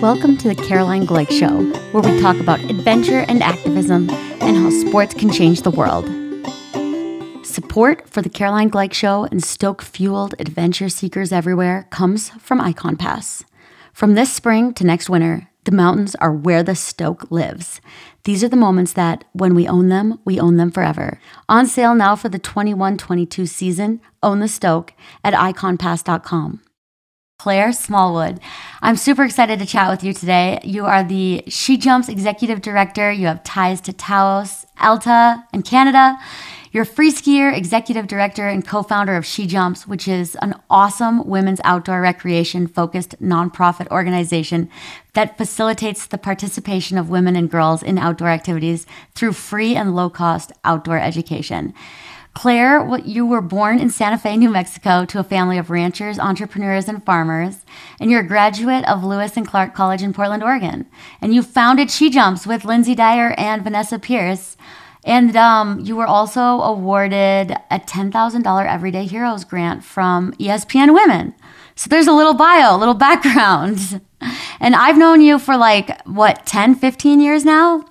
Welcome to the Caroline Gleich Show, where we talk about adventure and activism and how sports can change the world. Support for the Caroline Gleich Show and Stoke fueled adventure seekers everywhere comes from Ikon Pass. From this spring to next winter, the mountains are where the Stoke lives. These are the moments that, when we own them, we own them forever. On sale now for the 21 22 season, Own the Stoke at ikonpass.com. Claire Smallwood. I'm super excited to chat with you today. You are the She Jumps Executive Director. You have ties to Taos, Alta, and Canada. You're a free skier, executive director, and co founder of She Jumps, which is an awesome women's outdoor recreation focused nonprofit organization that facilitates the participation of women and girls in outdoor activities through free and low cost outdoor education. Claire, you were born in Santa Fe, New Mexico, to a family of ranchers, entrepreneurs, and farmers, and you're a graduate of Lewis and Clark College in Portland, Oregon. And you founded She Jumps with Lynsey Dyer and Vanessa Pierce. And um, you were also awarded a $10,000 Everyday Heroes grant from ESPN Women. So there's a little bio, a little background. And I've known you for like, what, 10, 15 years now?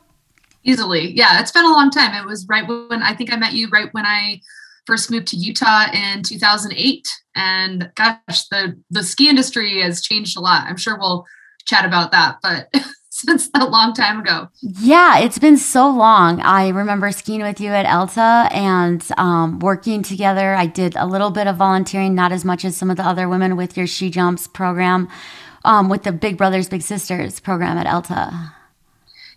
Easily. Yeah, it's been a long time. It was right when I think I met you right when I first moved to Utah in 2008 and gosh, the the ski industry has changed a lot. I'm sure we'll chat about that, but since that long time ago. Yeah, it's been so long. I remember skiing with you at Alta and um, working together. I did a little bit of volunteering, not as much as some of the other women with your She Jumps program, um, with the Big Brothers Big Sisters program at Alta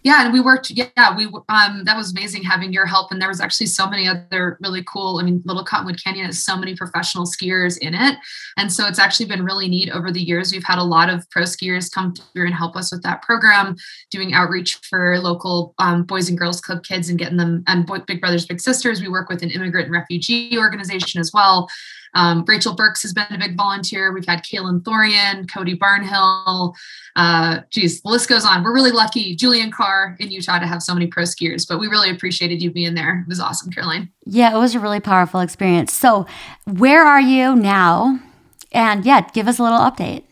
yeah and we worked yeah we um that was amazing having your help and there was actually so many other really cool i mean little cottonwood canyon has so many professional skiers in it and so it's actually been really neat over the years. We've had a lot of pro skiers come through and help us with that program doing outreach for local um, boys and girls club kids and getting them and big brothers big sisters. We work with an immigrant and refugee organization as well um, Rachael Burks has been a big volunteer. We've had Kaylin Thorian, Cody Barnhill. Uh, geez, the list goes on. We're really lucky, Julian Carr in Utah, to have so many pro skiers, but we really appreciated you being there. It was awesome, Caroline. Yeah, it was a really powerful experience. So, where are you now? And yeah, give us a little update.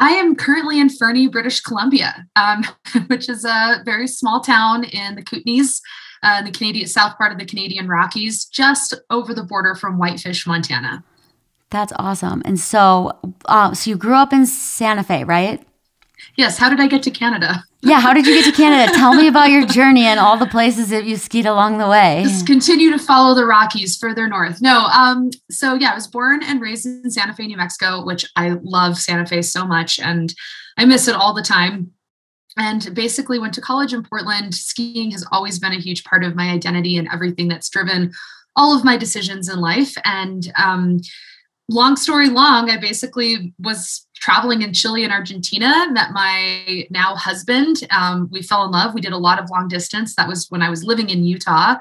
I am currently in Fernie, British Columbia, um, which is a very small town in the Kootenays uh, the Canadian south part of the Canadian Rockies, just over the border from Whitefish, Montana. That's awesome. And so, uh, so you grew up in Santa Fe, right? Yes. How did I get to Canada? yeah. How did you get to Canada? Tell me about your journey and all the places that you skied along the way. Just continue to follow the Rockies further north. No. Um. So yeah, I was born and raised in Santa Fe, New Mexico, which I love Santa Fe so much, and I miss it all the time and basically went to college in Portland. Skiing has always been a huge part of my identity and everything that's driven all of my decisions in life. And um, long story long, I basically was traveling in Chile and Argentina, met my now husband. Um, we fell in love. We did a lot of long distance. That was when I was living in Utah.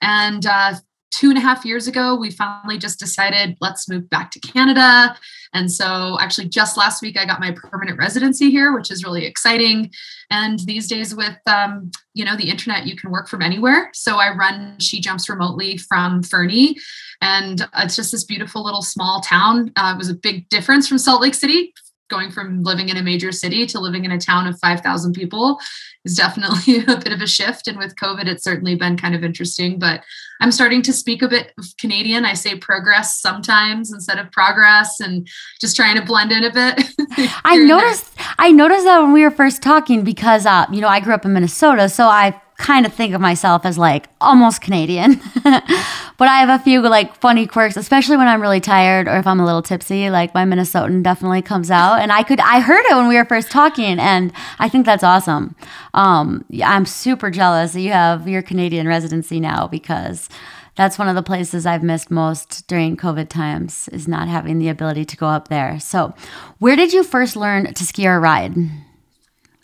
And uh, two and a half years ago, we finally just decided let's move back to Canada. And so, actually, just last week, I got my permanent residency here, which is really exciting. And these days, with um, you know the internet, you can work from anywhere. So I run She Jumps remotely from Fernie, and it's just this beautiful little small town. Uh, it was a big difference from Salt Lake City going from living in a major city to living in a town of 5,000 people is definitely a bit of a shift. And with COVID, it's certainly been kind of interesting. But I'm starting to speak a bit of Canadian. I say progress sometimes instead of progress and just trying to blend in a bit. I noticed I noticed that when we were first talking because uh, you know, I grew up in Minnesota, so I kind of think of myself as like almost Canadian. but I have a few like funny quirks, especially when I'm really tired or if I'm a little tipsy. Like my Minnesotan definitely comes out, and I could I heard it when we were first talking, and I think that's awesome. Um, I'm super jealous that you have your Canadian residency now because that's one of the places I've missed most during COVID times is not having the ability to go up there. So, where did you first learn to ski or ride?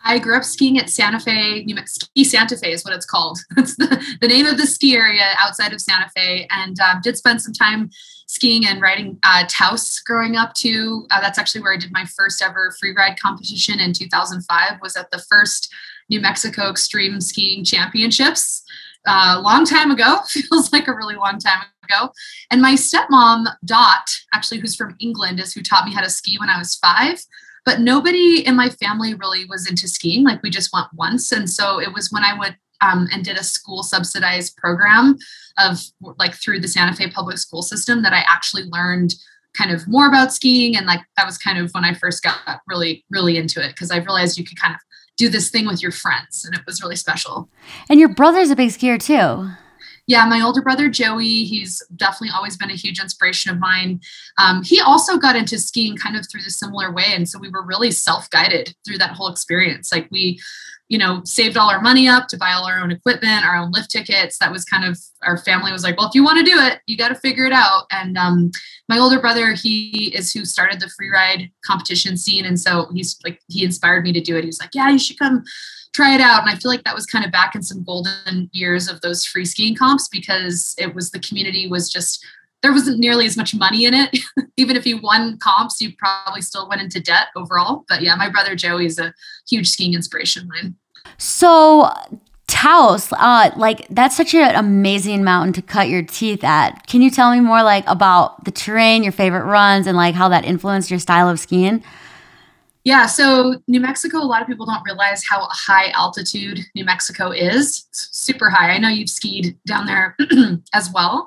I grew up skiing at Santa Fe, New Mexico. Ski Santa Fe is what it's called. That's the, the name of the ski area outside of Santa Fe. And um, did spend some time skiing and riding uh, Taos growing up too. Uh, that's actually where I did my first ever free ride competition in 2005. Was at the first New Mexico Extreme Skiing Championships. A uh, long time ago, feels like a really long time ago. And my stepmom, Dot, actually, who's from England, is who taught me how to ski when I was five but nobody in my family really was into skiing. Like we just went once. And so it was when I went um, and did a school subsidized program of like through the Santa Fe public school system that I actually learned kind of more about skiing. And like that was kind of when I first got really, really into it because I realized you could kind of do this thing with your friends and it was really special. And your brother's a big skier too yeah, my older brother Joey, he's definitely always been a huge inspiration of mine. Um, he also got into skiing kind of through the similar way, and so we were really self-guided through that whole experience. Like we, you know, saved all our money up to buy all our own equipment, our own lift tickets. That was kind of our family was like, well, if you want to do it, you got to figure it out. And um, my older brother, he is who started the free ride competition scene, and so he's like he inspired me to do it. He's like, yeah, you should come try it out. And I feel like that was kind of back in some golden years of those free skiing comps because it was the community was just there wasn't nearly as much money in it. Even if you won comps, you probably still went into debt overall. But yeah, my brother Joey is a huge skiing inspiration mine. So Taos, uh, like that's such an amazing mountain to cut your teeth at. Can you tell me more like about the terrain, your favorite runs, and like how that influenced your style of skiing? Yeah, so New Mexico, a lot of people don't realize how high altitude New Mexico is. It's super high. I know you've skied down there as well.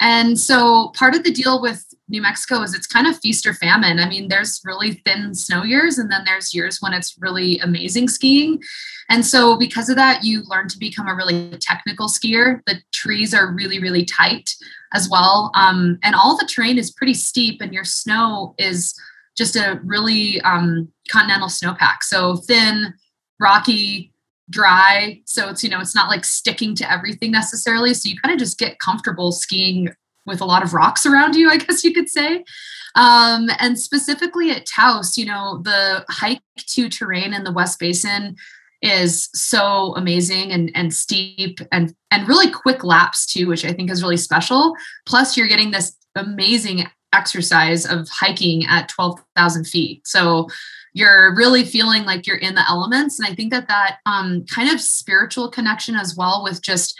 And so part of the deal with New Mexico is it's kind of feast or famine. I mean, there's really thin snow years, and then there's years when it's really amazing skiing. And so, because of that, you learn to become a really technical skier. The trees are really, really tight as well. Um, and all the terrain is pretty steep, and your snow is just a really um, continental snowpack. So thin, rocky, dry. So it's, you know, it's not like sticking to everything necessarily. So you kind of just get comfortable skiing with a lot of rocks around you, I guess you could say. Um, and specifically at Taos, you know, the hike to terrain in the West Basin is so amazing and, and steep and and really quick laps too, which I think is really special. Plus, you're getting this amazing exercise of hiking at 12,000 feet. So you're really feeling like you're in the elements. And I think that that um, kind of spiritual connection as well with just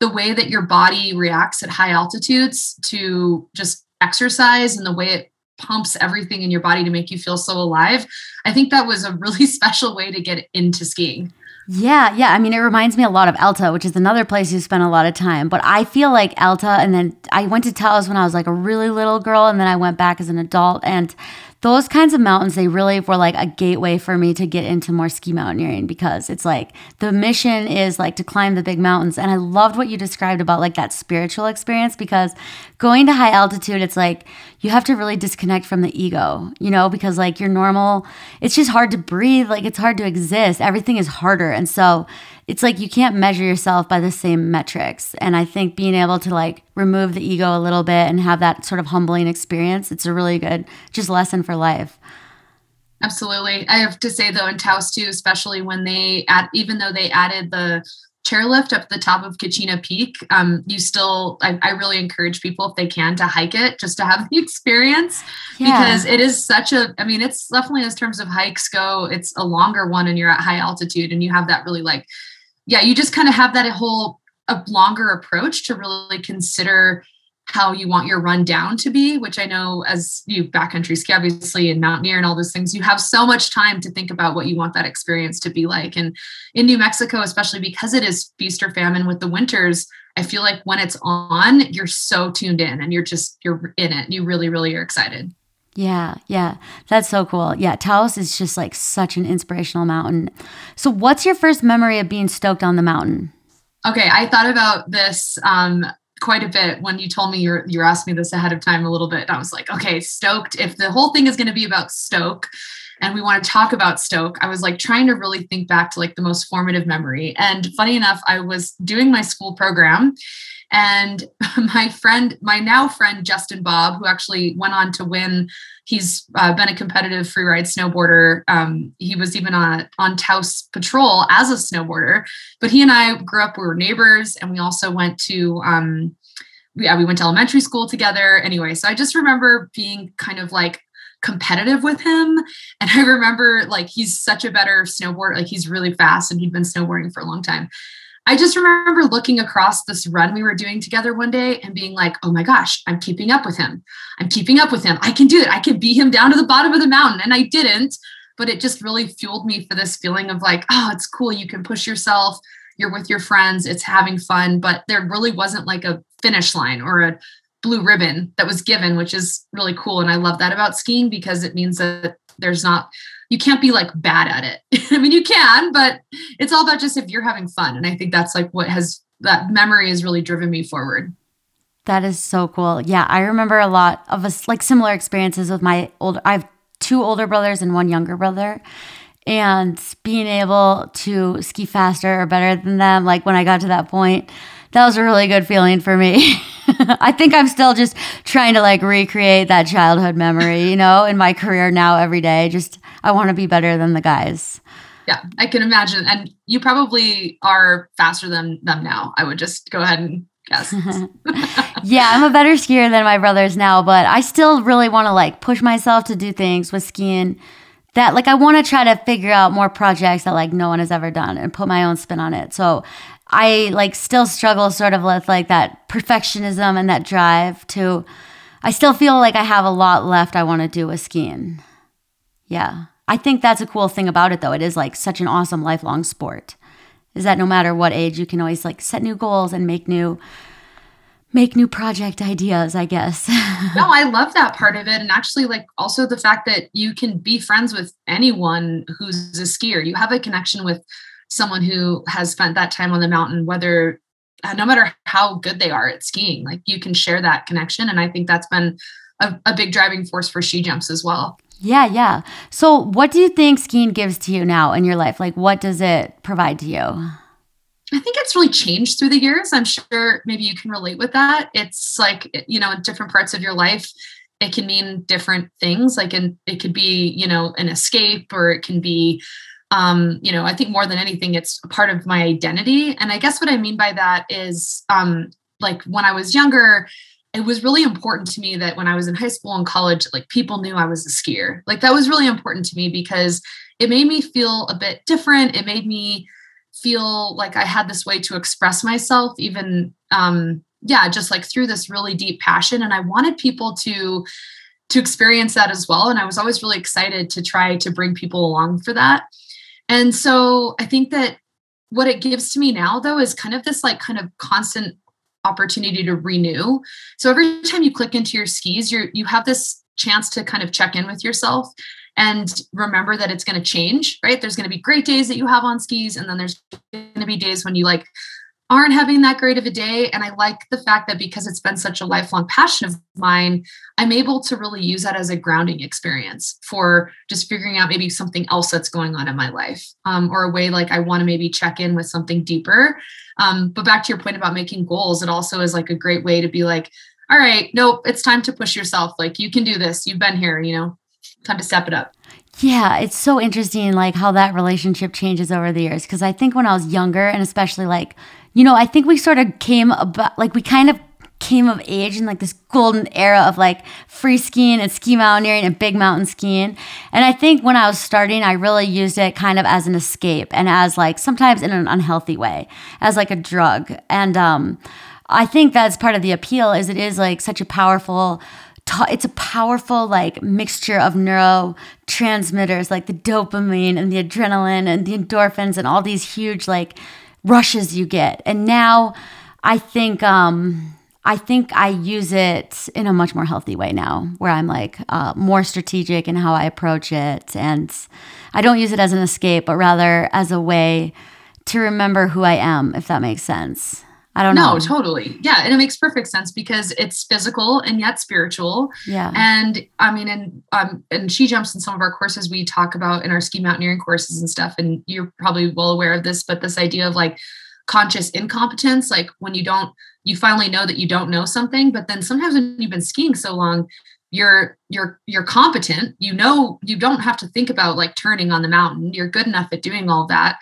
the way that your body reacts at high altitudes to just exercise and the way it pumps everything in your body to make you feel so alive. I think that was a really special way to get into skiing. Yeah, yeah. I mean, it reminds me a lot of Alta, which is another place you spent a lot of time. But I feel like Alta, and then I went to Taos when I was like a really little girl, and then I went back as an adult. And those kinds of mountains, they really were like a gateway for me to get into more ski mountaineering because it's like the mission is like to climb the big mountains. And I loved what you described about like that spiritual experience because going to high altitude, it's like you have to really disconnect from the ego, you know, because like your normal, it's just hard to breathe. Like it's hard to exist. Everything is harder. And so it's like you can't measure yourself by the same metrics. And I think being able to like remove the ego a little bit and have that sort of humbling experience, it's a really good just lesson for life. Absolutely. I have to say though, in Taos too, especially when they add, even though they added the chairlift up the top of Kachina Peak, um, you still, I, I, really encourage people if they can to hike it just to have the experience yeah. because it is such a, I mean, it's definitely as terms of hikes go, it's a longer one and you're at high altitude and you have that really like yeah, you just kind of have that whole a longer approach to really consider how you want your run down to be, which I know as you backcountry ski, obviously, and mountaineer and all those things, you have so much time to think about what you want that experience to be like. And in New Mexico, especially because it is feast or famine with the winters, I feel like when it's on, you're so tuned in and you're just, you're in it. and You really, really are excited. Yeah, yeah. That's so cool. Yeah, Taos is just like such an inspirational mountain. So, what's your first memory of being stoked on the mountain? Okay, I thought about this um, quite a bit when you told me you're you asked me this ahead of time a little bit. I was like, okay, stoked. If the whole thing is going to be about Stoke, and we want to talk about Stoke, I was like trying to really think back to like the most formative memory. And funny enough, I was doing my school program and my friend, my now friend Justin Bob, who actually went on to win, he's uh, been a competitive freeride snowboarder. Um, he was even on on Taos Patrol as a snowboarder. But he and I grew up. We were neighbors, and we also went to. Um, yeah, we went to elementary school together. Anyway, so I just remember being kind of like competitive with him. And I remember like he's such a better snowboarder, like he's really fast and he'd been snowboarding for a long time. I just remember looking across this run we were doing together one day and being like, oh my gosh, I'm keeping up with him. I'm keeping up with him. I can do it. I can beat him down to the bottom of the mountain. And I didn't, but it just really fueled me for this feeling of like, oh, it's cool. You can push yourself. You're with your friends. It's having fun. But there really wasn't like a finish line or a blue ribbon that was given, which is really cool. And I love that about skiing because it means that there's not, you can't be like bad at it. I mean, you can, but it's all about just if you're having fun. And I think that's like what has that memory has really driven me forward. That is so cool. Yeah, I remember a lot of us like similar experiences with my older. I have two older brothers and one younger brother, and being able to ski faster or better than them. Like when I got to that point, that was a really good feeling for me. I think I'm still just trying to like recreate that childhood memory, you know, in my career now every day. Just I want to be better than the guys. Yeah, I can imagine. And you probably are faster than them now. I would just go ahead and guess. yeah, I'm a better skier than my brothers now, but I still really want to like push myself to do things with skiing that like I want to try to figure out more projects that like no one has ever done and put my own spin on it. So I like still struggle sort of with like that perfectionism and that drive to I still feel like I have a lot left I want to do with skiing. Yeah. I think that's a cool thing about it though. It is like such an awesome lifelong sport. Is that no matter what age you can always like set new goals and make new make new project ideas, I guess. no, I love that part of it. And actually, like, also the fact that you can be friends with anyone who's a skier. You have a connection with someone who has spent that time on the mountain, whether uh, no matter how good they are at skiing, like you can share that connection. And I think that's been a, a big driving force for She Jumps as well. Yeah, yeah. So, what do you think skiing gives to you now in your life? Like, what does it provide to you? I think it's really changed through the years. I'm sure maybe you can relate with that. It's like, you know, in different parts of your life, it can mean different things. Like, in, it could be, you know, an escape or it can be, um, you know, I think more than anything, it's part of my identity. And I guess what I mean by that is, um, like when I was younger, it was really important to me that when I was in high school and college, like people knew I was a skier. Like that was really important to me because it made me feel a bit different. It made me feel like I had this way to express myself, even um, yeah, just like through this really deep passion. And I wanted people to to experience that as well. And I was always really excited to try to bring people along for that. And so I think that what it gives to me now though is kind of this like kind of constant opportunity to renew. So every time you click into your skis, you you have this chance to kind of check in with yourself and remember that it's going to change, right? There's going to be great days that you have on skis and then there's going to be days when you like aren't having that great of a day. And I like the fact that because it's been such a lifelong passion of mine, I'm able to really use that as a grounding experience for just figuring out maybe something else that's going on in my life um, or a way like I want to maybe check in with something deeper. Um, but back to your point about making goals, it also is like a great way to be like, all right, nope, it's time to push yourself. Like you can do this. You've been here, you know, time to step it up. Yeah, it's so interesting, like how that relationship changes over the years. Because I think when I was younger, and especially like you know, I think we sort of came about, like, we kind of came of age in like this golden era of like free skiing and ski mountaineering and big mountain skiing. And I think when I was starting, I really used it kind of as an escape and as like sometimes in an unhealthy way, as like a drug. And um, I think that's part of the appeal is it is like such a powerful it's a powerful like mixture of neurotransmitters like the dopamine and the adrenaline and the endorphins and all these huge like rushes you get. And now I think um I think I use it in a much more healthy way now, where I'm like uh, more strategic in how I approach it. And I don't use it as an escape, but rather as a way to remember who I am, if that makes sense. I don't no, know. totally. Yeah. And it makes perfect sense because it's physical and yet spiritual. Yeah. And I mean, and um and she jumps in some of our courses we talk about in our ski mountaineering courses and stuff. And you're probably well aware of this, but this idea of like conscious incompetence, like when you don't you finally know that you don't know something, but then sometimes when you've been skiing so long, you're you're you're competent. You know you don't have to think about like turning on the mountain. You're good enough at doing all that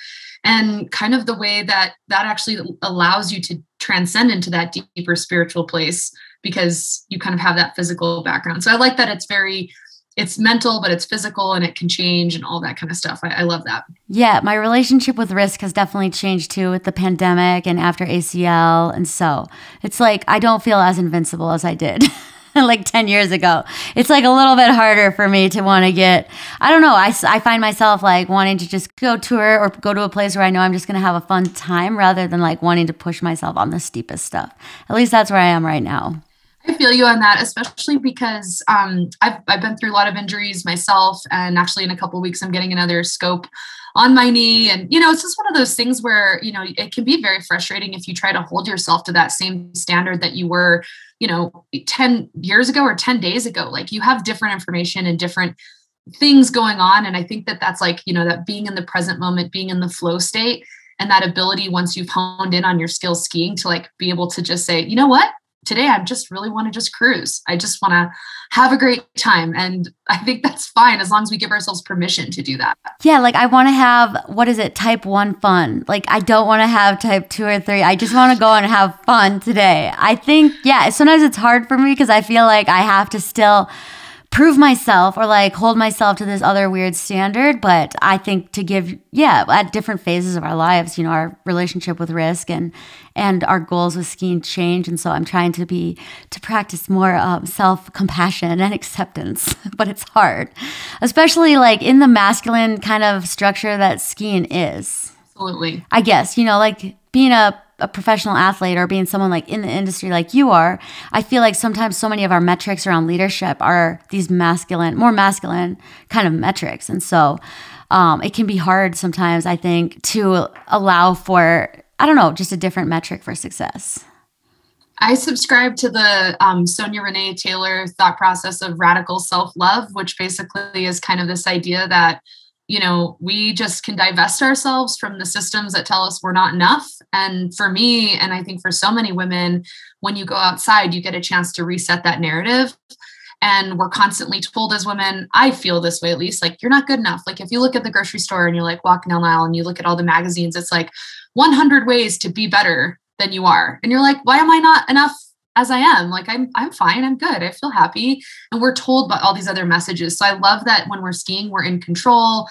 and kind of the way that that actually allows you to transcend into that deeper spiritual place because you kind of have that physical background. So i like that it's very it's mental but it's physical and it can change and all that kind of stuff. I, I, love that. Yeah my relationship with risk has definitely changed too with the pandemic and after acl and so it's like i don't feel as invincible as i did like 10 years ago. It's like a little bit harder for me to want to get, I don't know. I, I find myself like wanting to just go tour or go to a place where I know I'm just going to have a fun time rather than like wanting to push myself on the steepest stuff. At least that's where I am right now. I feel you on that, especially because um, I've, I've been through a lot of injuries myself. And actually, in a couple weeks, I'm getting another scope on my knee. And, you know, it's just one of those things where, you know, it can be very frustrating if you try to hold yourself to that same standard that you were, you know, 10 years ago or 10 days ago. Like you have different information and different things going on. And I think that that's like, you know, that being in the present moment, being in the flow state and that ability once you've honed in on your skills skiing to like be able to just say, you know what? Today I just really want to just cruise. I just want to have a great time. And I think that's fine as long as we give ourselves permission to do that. Yeah, like I want to have what is it, type one fun. Like I don't want to have type two or three. I just want to go and have fun today. I think, yeah, sometimes it's hard for me because I feel like I have to still prove myself or like hold myself to this other weird standard. But I think to give, yeah, at different phases of our lives, you know, our relationship with risk and and our goals with skiing change. And so I'm trying to be to practice more um, self compassion and acceptance. but it's hard, especially like in the masculine kind of structure that skiing is. Absolutely. I guess you know, like being a a professional athlete or being someone like in the industry like you are, I feel like sometimes so many of our metrics around leadership are these masculine, more masculine kind of metrics. And so um, it can be hard sometimes, I think, to allow for, I don't know, just a different metric for success. I subscribe to the um, Sonya Renee Taylor thought process of radical self love, which basically is kind of this idea that you know, we just can divest ourselves from the systems that tell us we're not enough. And for me, and I think for so many women, when you go outside, you get a chance to reset that narrative. And we're constantly told as women, I feel this way at least, like you're not good enough. Like if you look at the grocery store and you're like walking down the aisle and you look at all the magazines, it's like 100 ways to be better than you are. And you're like, why am I not enough as I am. Like I'm I'm fine. I'm good. I feel happy. And we're told by all these other messages. So I love that when we're skiing, we're in control.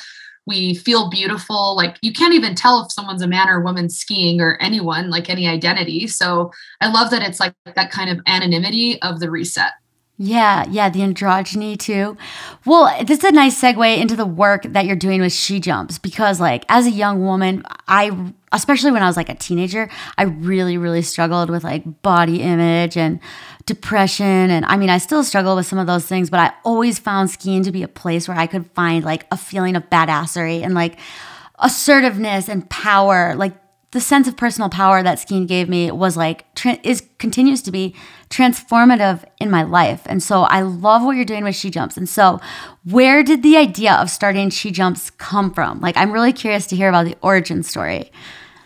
We feel beautiful. Like you can't even tell if someone's a man or a woman skiing or anyone, like any identity. So I love that it's like that kind of anonymity of the reset. Yeah, yeah, the androgyny too. Well, this is a nice segue into the work that you're doing with She Jumps because, like, as a young woman, I, especially when I was like a teenager, I really, really struggled with like body image and depression. And I mean, I still struggle with some of those things, but I always found skiing to be a place where I could find like a feeling of badassery and like assertiveness and power. Like, the sense of personal power that skiing gave me was like is continues to be transformative in my life. And so i love what you're doing with she jumps. And so where did the idea of starting she jumps come from? Like i'm really curious to hear about the origin story.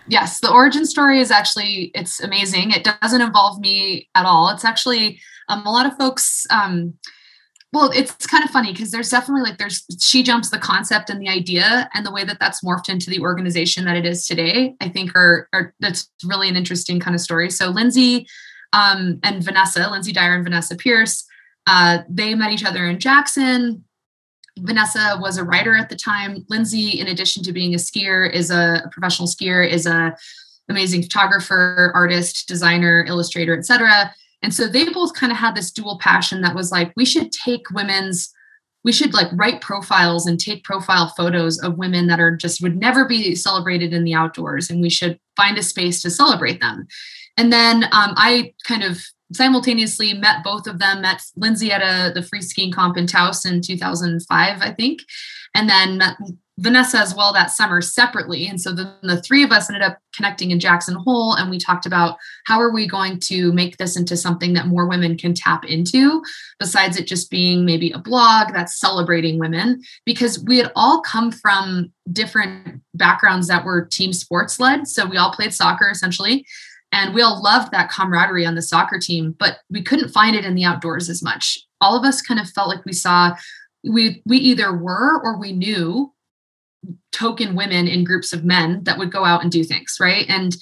Yes the origin story is actually it's amazing. It doesn't involve me at all. It's actually um, a lot of folks um, well it's kind of funny because there's definitely like there's she jumps the concept and the idea and the way that that's morphed into the organization that it is today i think are, are that's really an interesting kind of story. So lynsey um, and vanessa lynsey dyer and vanessa pierce uh, they met each other in jackson. Vanessa was a writer at the time. Lynsey in addition to being a skier is a, a professional skier is a amazing photographer artist designer illustrator etc and so they both kind of had this dual passion that was like, we should take women's, we should like write profiles and take profile photos of women that are just would never be celebrated in the outdoors. And we should find a space to celebrate them. And then um, I kind of simultaneously met both of them, met Lynsey at a the free skiing comp in Taos in 2005, I think. And then met Vanessa as well that summer separately. And so then the three of us ended up connecting in Jackson Hole and we talked about how are we going to make this into something that more women can tap into, besides it just being maybe a blog that's celebrating women, because we had all come from different backgrounds that were team sports led. So we all played soccer essentially. And we all loved that camaraderie on the soccer team, but we couldn't find it in the outdoors as much. All of us kind of felt like we saw we we either were or we knew token women in groups of men that would go out and do things, right? And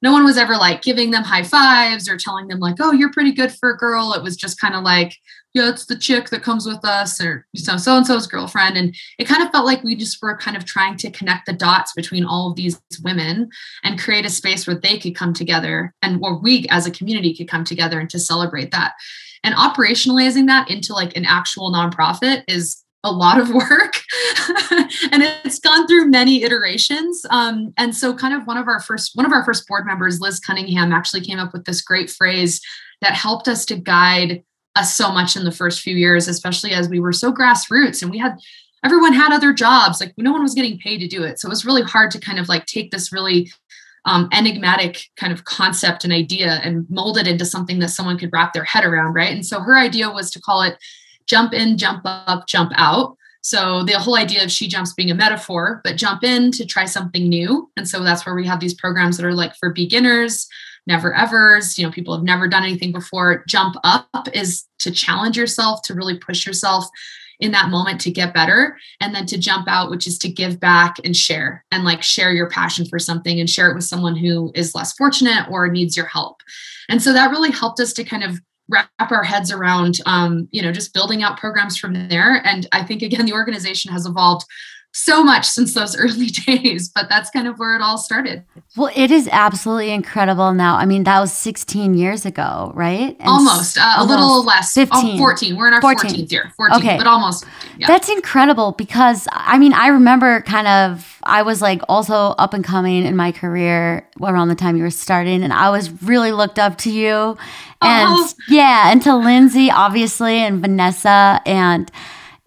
no one was ever like giving them high fives or telling them like, "Oh, you're pretty good for a girl." It was just kind of like, "Yeah, it's the chick that comes with us," or so so and so's girlfriend, and it kind of felt like we just were kind of trying to connect the dots between all of these women and create a space where they could come together and where we as a community could come together and to celebrate that. and operationalizing that into like an actual nonprofit is a lot of work and it's gone through many iterations. Um, and so kind of one of our first one of our first board members liz cunningham actually came up with this great phrase that helped us to guide us so much in the first few years especially as we were so grassroots and we had everyone had other jobs like no one was getting paid to do it. So it was really hard to kind of like take this really um, enigmatic kind of concept and idea and mold it into something that someone could wrap their head around right? And so her idea was to call it jump in, jump up, jump out. So the whole idea of she jumps being a metaphor, but jump in to try something new. And so that's where we have these programs that are like for beginners, never evers, you know, people have never done anything before. Jump up is to challenge yourself, to really push yourself in that moment to get better. And then to jump out, which is to give back and share and like share your passion for something and share it with someone who is less fortunate or needs your help. And so that really helped us to kind of wrap our heads around um, you know just building out programs from there. And i think again the organization has evolved so much since those early days, but that's kind of where it all started. Well, it is absolutely incredible now. I mean, that was 16 years ago, right? And almost, uh, almost, a little less. 15. Oh, 14. We're in our 14. 14th year. 14, okay. but almost. Yeah. That's incredible because, I mean, I remember kind of, I was like also up and coming in my career around the time you were starting, and I was really looked up to you. And oh. yeah, and to Lynsey, obviously, and Vanessa, and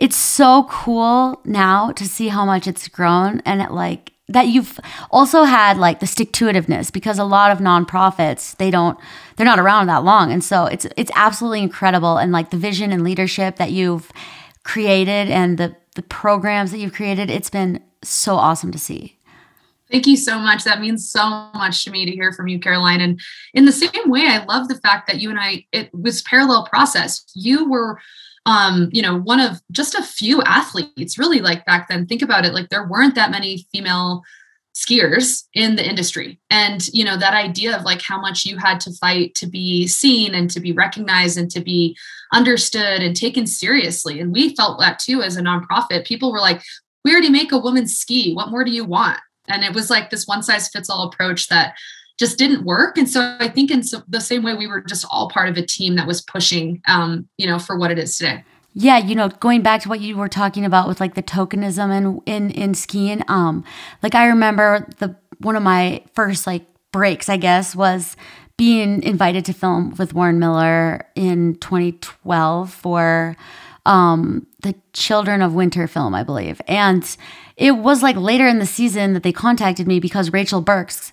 it's so cool now to see how much it's grown and it like that you've also had like the stick to itiveness because a lot of nonprofits they don't they're not around that long and so it's it's absolutely incredible and like the vision and leadership that you've created and the the programs that you've created it's been so awesome to see Thank you so much. That means so much to me to hear from you, Caroline. And in the same way, I love the fact that you and I, it was parallel process. You were um, you know, one of just a few athletes, really like back then. Think about it, like there weren't that many female skiers in the industry. And, you know, that idea of like how much you had to fight to be seen and to be recognized and to be understood and taken seriously. And we felt that too as a nonprofit. People were like, we already make a woman ski. What more do you want? And it was like this one size fits all approach that just didn't work. And so I think in so, the same way we were just all part of a team that was pushing, um, you know, for what it is today. Yeah, you know, going back to what you were talking about with like the tokenism and in in skiing, um, like I remember the one of my first like breaks, I guess, was being invited to film with Warren Miller in 2012 for um the Children of Winter film, I believe. And it was like later in the season that they contacted me because Rachael Burks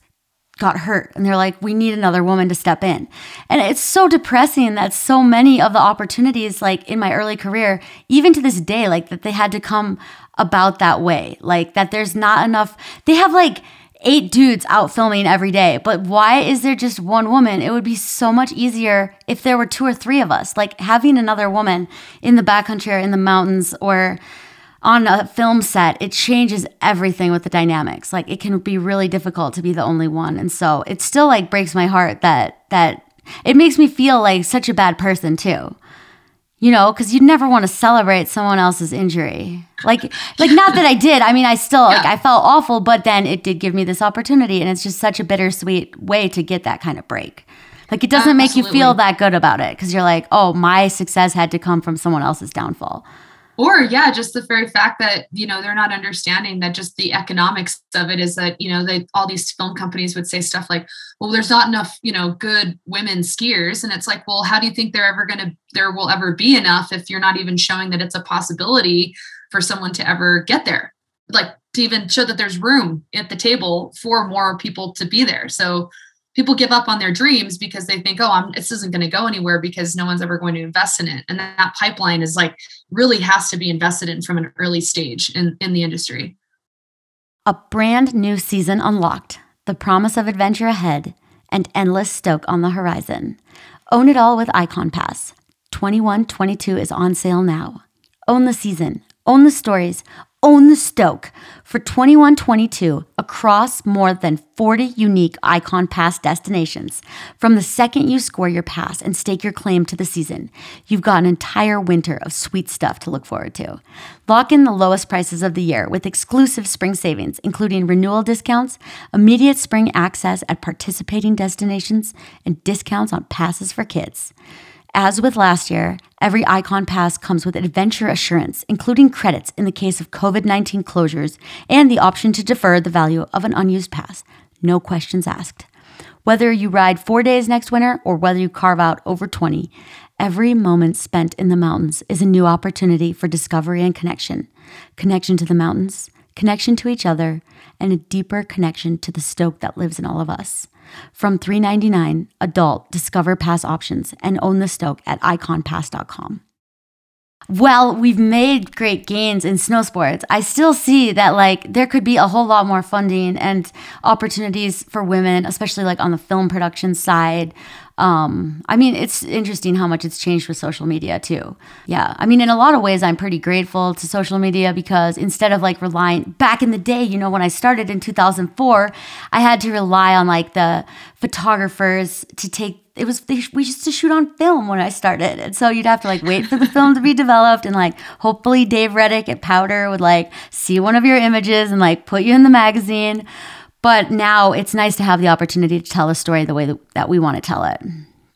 got hurt and they're like we need another woman to step in. And it's so depressing that so many of the opportunities like in my early career even to this day like that they had to come about that way. Like that there's not enough they have like eight dudes out filming every day but why is there just one woman? It would be so much easier if there were two or three of us. Like having another woman in the backcountry or in the mountains or on a film set, it changes everything with the dynamics. Like it can be really difficult to be the only one. And so it still like breaks my heart that that it makes me feel like such a bad person too. You know, because you never want to celebrate someone else's injury. Like, like not that I did. I mean, I still like I felt awful, but then it did give me this opportunity, and it's just such a bittersweet way to get that kind of break. Like it doesn't make you feel that good about it because you're like, oh, my success had to come from someone else's downfall or yeah just the very fact that you know they're not understanding that just the economics of it is that you know they all these film companies would say stuff like well there's not enough you know good women skiers. And it's like well how do you think they're ever going to there will ever be enough if you're not even showing that it's a possibility for someone to ever get there? Like to even show that there's room at the table for more people to be there. So people give up on their dreams because they think, oh, I'm, this isn't going to go anywhere because no one's ever going to invest in it. And that pipeline is like really has to be invested in from an early stage in, in the industry. A brand new season unlocked, the promise of adventure ahead, and endless stoke on the horizon. Own it all with Ikon Pass. 2122 is on sale now. Own the season, own the stories, own the Stoke for 2122 across more than 40 unique Ikon Pass destinations. From the second you score your pass and stake your claim to the season, you've got an entire winter of sweet stuff to look forward to. Lock in the lowest prices of the year with exclusive spring savings, including renewal discounts, immediate spring access at participating destinations, and discounts on passes for kids. As with last year, every Ikon Pass comes with adventure assurance, including credits in the case of COVID 19 closures and the option to defer the value of an unused pass. No questions asked. Whether you ride four days next winter or whether you carve out over 20, every moment spent in the mountains is a new opportunity for discovery and connection. Connection to the mountains, connection to each other, and a deeper connection to the stoke that lives in all of us. From $3.99 adult, discover pass options and own the Stoke at ikonpass.com. Well, we've made great gains in snow sports. I still see that like there could be a whole lot more funding and opportunities for women, especially like on the film production side. Um, I mean, it's interesting how much it's changed with social media too. Yeah. I mean, in a lot of ways, I'm pretty grateful to social media because instead of like relying back in the day, you know, when I started in 2004, I had to rely on like the photographers to take it was we used to shoot on film when I started, and so you'd have to like wait for the film to be developed, and like hopefully Dave Reddick at Powder would like see one of your images and like put you in the magazine. But now it's nice to have the opportunity to tell a story the way that, that we want to tell it.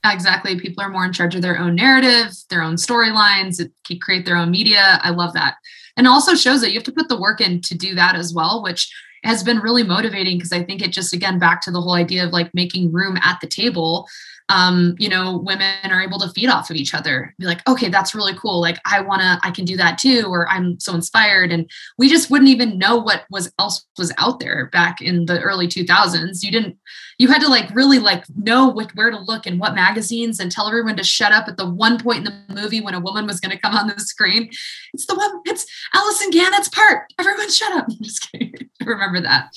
Exactly. People are more in charge of their own narrative, their own storylines, create their own media. I love that. And also shows that you have to put the work in to do that as well, which has been really motivating because I think it just, again, back to the whole idea of like making room at the table um, you know, women are able to feed off of each other. Be like, okay, that's really cool. Like, I wanna, I can do that too, or I'm so inspired. And we just wouldn't even know what was else was out there back in the early 2000s. You didn't, you had to like really like know what, where to look and what magazines and tell everyone to shut up at the one point in the movie when a woman was going to come on the screen. It's the one, it's Alison Gannett's part. Everyone shut up. I'm just kidding. Remember that.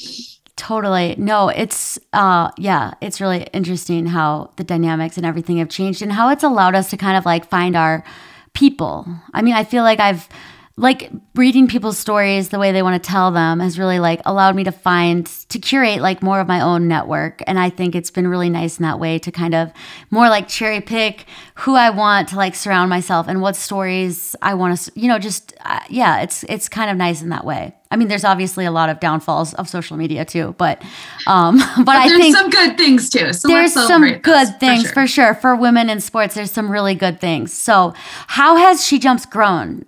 Totally. No, it's uh yeah, it's really interesting how the dynamics and everything have changed and how it's allowed us to kind of like find our people. I mean, I feel like I've like reading people's stories the way they want to tell them has really like allowed me to find to curate like more of my own network and i think it's been really nice in that way to kind of more like cherry pick who i want to like surround myself and what stories i want to you know just uh, yeah it's it's kind of nice in that way I mean, there's obviously a lot of downfalls of social media too, but um, but, but I think some good things too. So there's some good things for sure. for sure for women in sports. There's some really good things. So, how has She Jumps grown?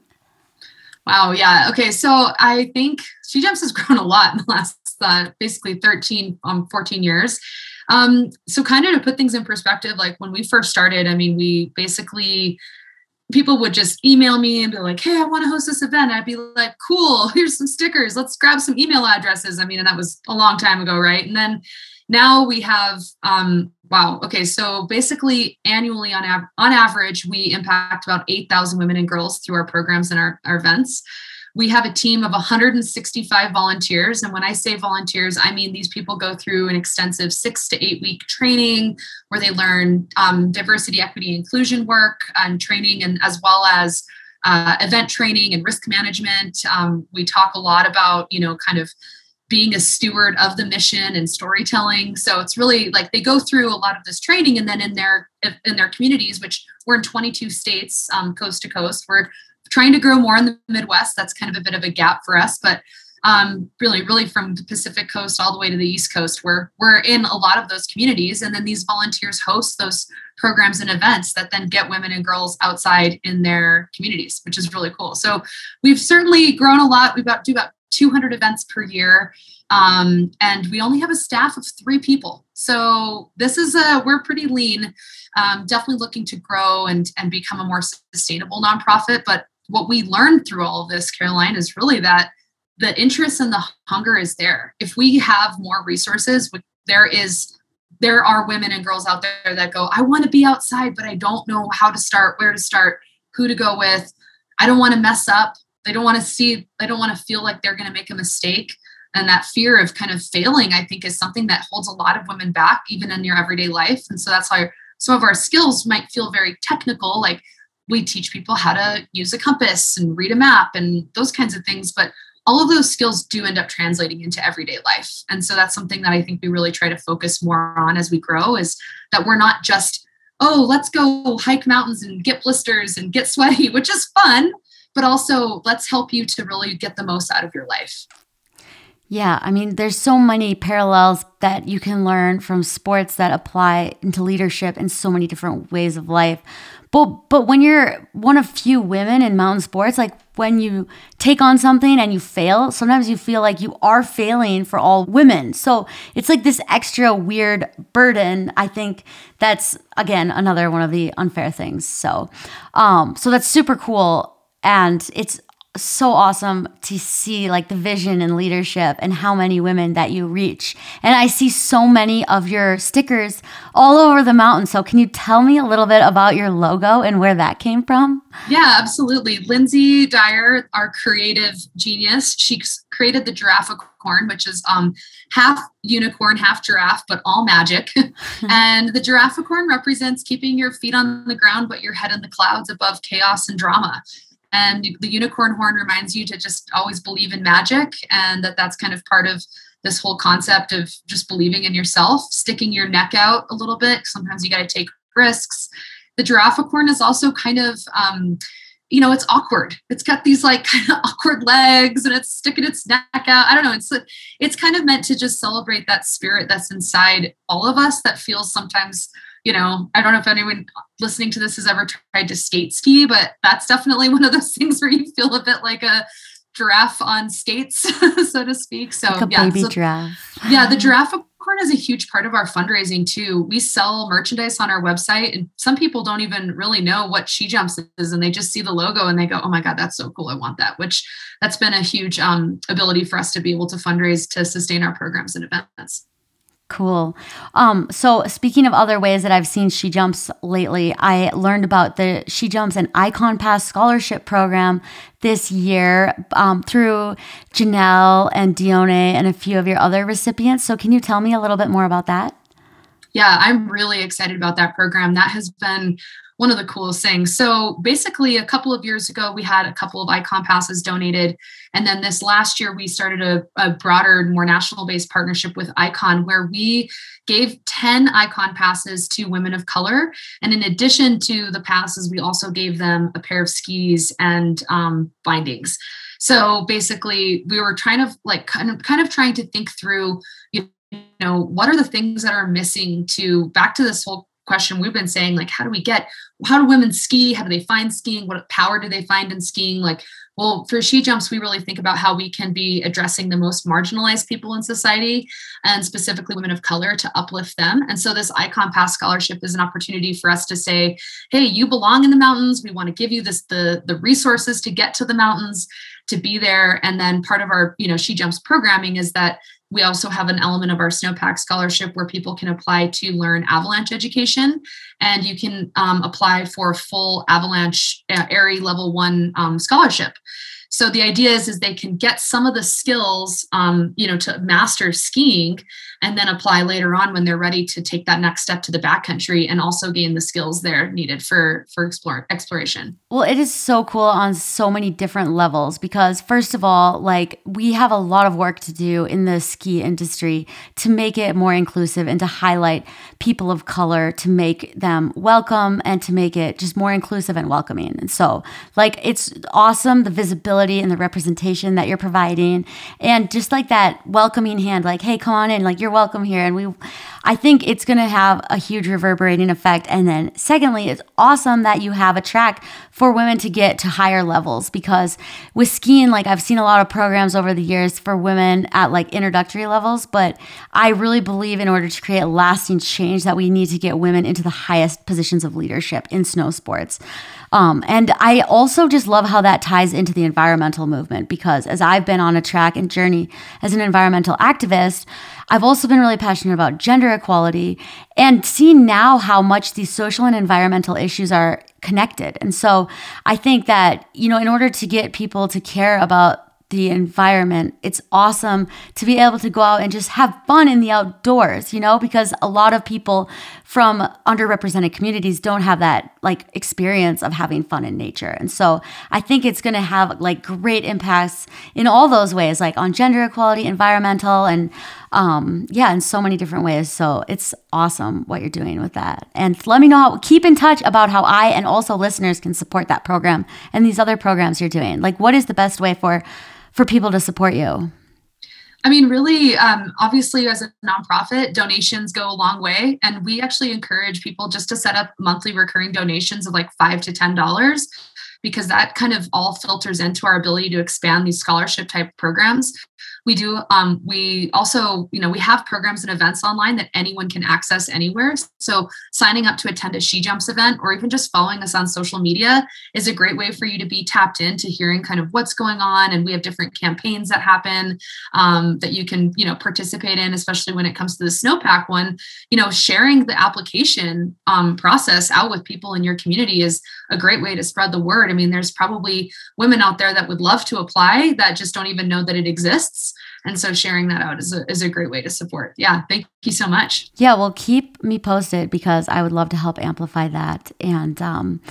Wow. Yeah. Okay. So I think She Jumps has grown a lot in the last uh, basically 13, um, 14 years. Um, so kind of to put things in perspective, like when we first started, I mean, we basically people would just email me and be like, Hey, I want to host this event. I'd be like, cool, here's some stickers. Let's grab some email addresses. I mean, and that was a long time ago, right? And then now we have um, wow. Okay so basically annually on, av- on average we impact about 8000 women and girls through our programs and our, our events. We have a team of 165 volunteers and when i say volunteers i mean these people go through an extensive six to eight week training where they learn um, diversity equity inclusion work and training and as well as uh, event training and risk management. Um, we talk a lot about you know kind of being a steward of the mission and storytelling. So it's really like they go through a lot of this training and then in their in their communities which we're in 22 states um, coast to coast. We're trying to grow more in the midwest. That's kind of a bit of a gap for us but um, really really from the pacific coast all the way to the east coast where we're in a lot of those communities. And then these volunteers host those programs and events that then get women and girls outside in their communities which is really cool. So we've certainly grown a lot. We've got do about 200 events per year. Um, and we only have a staff of three people. So this is a, we're pretty lean, um, definitely looking to grow and, and become a more sustainable nonprofit. But what we learned through all of this, Caroline, is really that the interest and the hunger is there. If we have more resources, there is there are women and girls out there that go, I want to be outside, but I don't know how to start, where to start, who to go with. I don't want to mess up. They don't want to see, they don't want to feel like they're going to make a mistake. And that fear of kind of failing, I think, is something that holds a lot of women back, even in your everyday life. And so that's why some of our skills might feel very technical, like we teach people how to use a compass and read a map and those kinds of things. But all of those skills do end up translating into everyday life. And so that's something that I think we really try to focus more on as we grow is that we're not just, oh, let's go hike mountains and get blisters and get sweaty, which is fun but also let's help you to really get the most out of your life. Yeah, I mean, there's so many parallels that you can learn from sports that apply into leadership in so many different ways of life. But but when you're one of few women in mountain sports, like when you take on something and you fail, sometimes you feel like you are failing for all women. So it's like this extra weird burden. I think that's again another one of the unfair things. So um so that's super cool and it's so awesome to see like the vision and leadership and how many women that you reach. And I see so many of your stickers all over the mountain. So can you tell me a little bit about your logo and where that came from? Yeah, absolutely. Lynsey Dyer, our creative genius, she created the giraffe Girafficorn, which is um, half unicorn, half giraffe, but all magic. and the giraffe Girafficorn represents keeping your feet on the ground, but your head in the clouds above chaos and drama and the unicorn horn reminds you to just always believe in magic and that that's kind of part of this whole concept of just believing in yourself sticking your neck out a little bit. Sometimes you got to take risks. The girafficorn is also kind of um, you know it's awkward. It's got these like kind of awkward legs and it's sticking its neck out. I don't know. It's it's kind of meant to just celebrate that spirit that's inside all of us that feels sometimes you know, I don't know if anyone listening to this has ever tried to skate ski, but that's definitely one of those things where you feel a bit like a giraffe on skates, so to speak. So like yeah, baby so, giraffe. yeah, the giraffe Girafficorn is a huge part of our fundraising too. We sell merchandise on our website, and some people don't even really know what She Jumps is, and they just see the logo and they go, "Oh my god, that's so cool! I want that." Which that's been a huge um, ability for us to be able to fundraise to sustain our programs and events. Cool. Um, so speaking of other ways that I've seen She Jumps lately, I learned about the She Jumps and Ikon Pass scholarship program this year um, through Janelle and Dione and a few of your other recipients. So can you tell me a little bit more about that? Yeah, I'm really excited about that program. That has been one of the coolest things. So basically, a couple of years ago, we had a couple of Ikon passes donated. And then this last year, we started a, a broader, more national based partnership with Ikon, where we gave 10 Ikon passes to women of color. And in addition to the passes, we also gave them a pair of skis and um, bindings. So basically, we were trying to like kind of kind of trying to think through, you know, what are the things that are missing to back to this whole question we've been saying like how do we get how do women ski? How do they find skiing? What power do they find in skiing? Like well for she jumps we really think about how we can be addressing the most marginalized people in society and specifically women of color to uplift them. And so this Ikon pass scholarship is an opportunity for us to say hey you belong in the mountains. We want to give you this the the resources to get to the mountains to be there. And then part of our you know she jumps programming is that we also have an element of our snowpack scholarship where people can apply to learn avalanche education. And you can um, apply for a full avalanche uh, AIARE level one um, scholarship. So the idea is, is they can get some of the skills, um, you know, to master skiing and then apply later on when they're ready to take that next step to the backcountry and also gain the skills there needed for for explore, exploration. Well, it is so cool on so many different levels because first of all, like we have a lot of work to do in the ski industry to make it more inclusive and to highlight people of color to make them welcome and to make it just more inclusive and welcoming. And so, like it's awesome the visibility and the representation that you're providing and just like that welcoming hand like hey come on in like you're welcome here. And we i think it's going to have a huge reverberating effect. And then secondly it's awesome that you have a track for women to get to higher levels because with skiing like i've seen a lot of programs over the years for women at like introductory levels but i really believe in order to create lasting change that we need to get women into the highest positions of leadership in snow sports um, and I also just love how that ties into the environmental movement because as I've been on a track and journey as an environmental activist, I've also been really passionate about gender equality and seeing now how much these social and environmental issues are connected. And so I think that, you know, in order to get people to care about the environment. It's awesome to be able to go out and just have fun in the outdoors, you know, because a lot of people from underrepresented communities don't have that like experience of having fun in nature. And so I think it's going to have like great impacts in all those ways, like on gender equality, environmental, and um, yeah, in so many different ways. So it's awesome what you're doing with that. And let me know how, keep in touch about how I and also listeners can support that program and these other programs you're doing. Like, what is the best way for for people to support you? I mean, really, um, obviously, as a nonprofit, donations go a long way. And we actually encourage people just to set up monthly recurring donations of like five to $10 because that kind of all filters into our ability to expand these scholarship type programs. We do um, we also you know we have programs and events online that anyone can access anywhere. So signing up to attend a she jumps event or even just following us on social media is a great way for you to be tapped into hearing kind of what's going on and we have different campaigns that happen um, that you can you know participate in especially when it comes to the snowpack one. You know sharing the application um, process out with people in your community is a great way to spread the word i mean there's probably women out there that would love to apply that just don't even know that it exists. And so sharing that out is a, is a great way to support. Yeah thank you so much. Yeah well keep me posted because i would love to help amplify that. And um,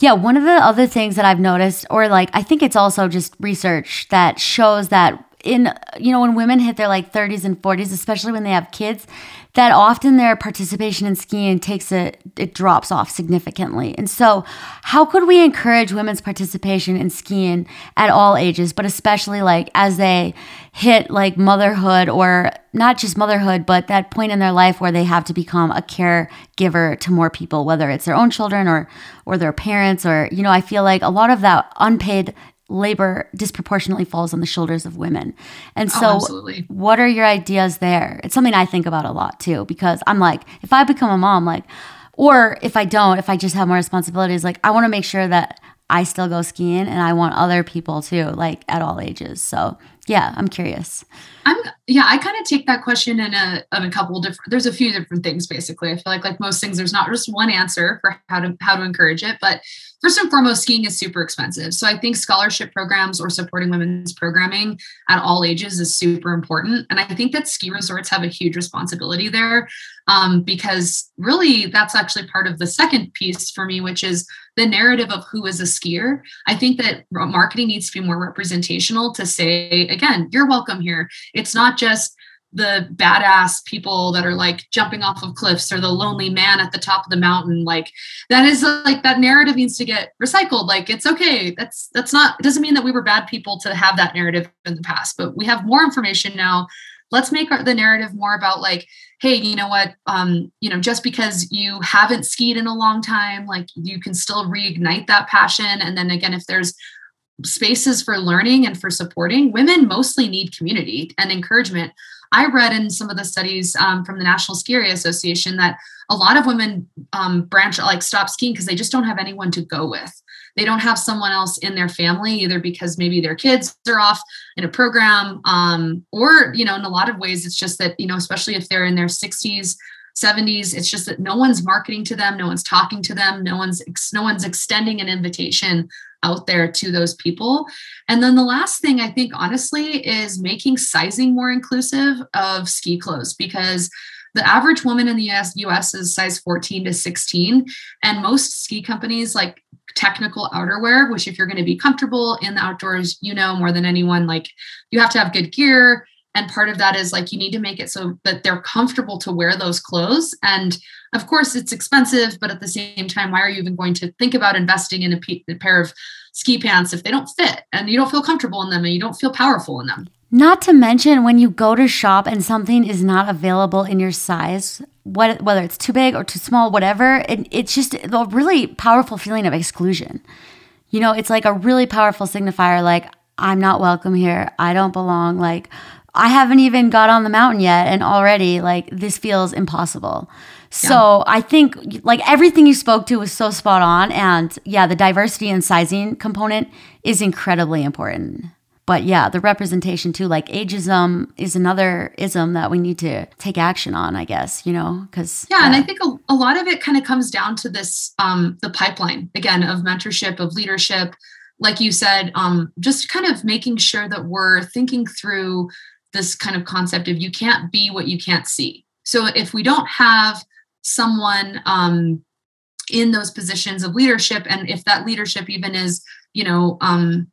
yeah one of the other things that i've noticed or like i think it's also just research that shows that in you know when women hit their like 30s and 40s especially when they have kids that often their participation in skiing takes a it drops off significantly. And so how could we encourage women's participation in skiing at all ages but especially like as they hit like motherhood or not just motherhood but that point in their life where they have to become a caregiver to more people whether it's their own children or or their parents or you know i feel like a lot of that unpaid labor disproportionately falls on the shoulders of women. And so, oh, what are your ideas there? It's something I think about a lot too, because I'm like, if I become a mom, like, or if I don't, if I just have more responsibilities, like, I want to make sure that I still go skiing and I want other people too, like at all ages. So, yeah, I'm curious. I'm yeah, I kind of take that question in a of a couple different there's a few different things basically. I feel like like most things there's not just one answer for how to how to encourage it, but first and foremost skiing is super expensive. So I think scholarship programs or supporting women's programming at all ages is super important and I think that ski resorts have a huge responsibility there um, because really that's actually part of the second piece for me which is the narrative of who is a skier. I think that marketing needs to be more representational to say again, you're welcome here it's not just the badass people that are like jumping off of cliffs or the lonely man at the top of the mountain. Like that is like that narrative needs to get recycled. Like it's okay. That's that's not it doesn't mean that we were bad people to have that narrative in the past but we have more information now. Let's make the narrative more about like hey you know what? Um you know just because you haven't skied in a long time like you can still reignite that passion. And then again if there's spaces for learning and for supporting, women mostly need community and encouragement. I read in some of the studies um, from the National Ski Association that a lot of women um, branch like stop skiing because they just don't have anyone to go with. They don't have someone else in their family, either because maybe their kids are off in a program, um, or you know, in a lot of ways, it's just that you know, especially if they're in their 60s, 70s it's just that no one's marketing to them no one's talking to them no one's no one's extending an invitation out there to those people. And then the last thing I think, honestly, is making sizing more inclusive of ski clothes because the average woman in the US, US is size 14 to 16. And most ski companies like technical outerwear, which if you're going to be comfortable in the outdoors, you know more than anyone, like you have to have good gear. And part of that is like you need to make it so that they're comfortable to wear those clothes. And of course, it's expensive, but at the same time, why are you even going to think about investing in a pair of ski pants if they don't fit and you don't feel comfortable in them and you don't feel powerful in them? Not to mention when you go to shop and something is not available in your size, what, whether it's too big or too small, whatever, it, it's just a really powerful feeling of exclusion. You know, it's like a really powerful signifier like, I'm not welcome here. I don't belong. Like, I haven't even got on the mountain yet, and already, like, this feels impossible. So yeah. I think like everything you spoke to was so spot on. And yeah, the diversity and sizing component is incredibly important. But yeah, the representation too, like ageism is another ism that we need to take action on, I guess, you know, because. Yeah, yeah, And I think a, a lot of it kind of comes down to this um, the pipeline again of mentorship, of leadership. Like you said, um, just kind of making sure that we're thinking through this kind of concept of you can't be what you can't see. So if we don't have someone um, in those positions of leadership and if that leadership even is you know um,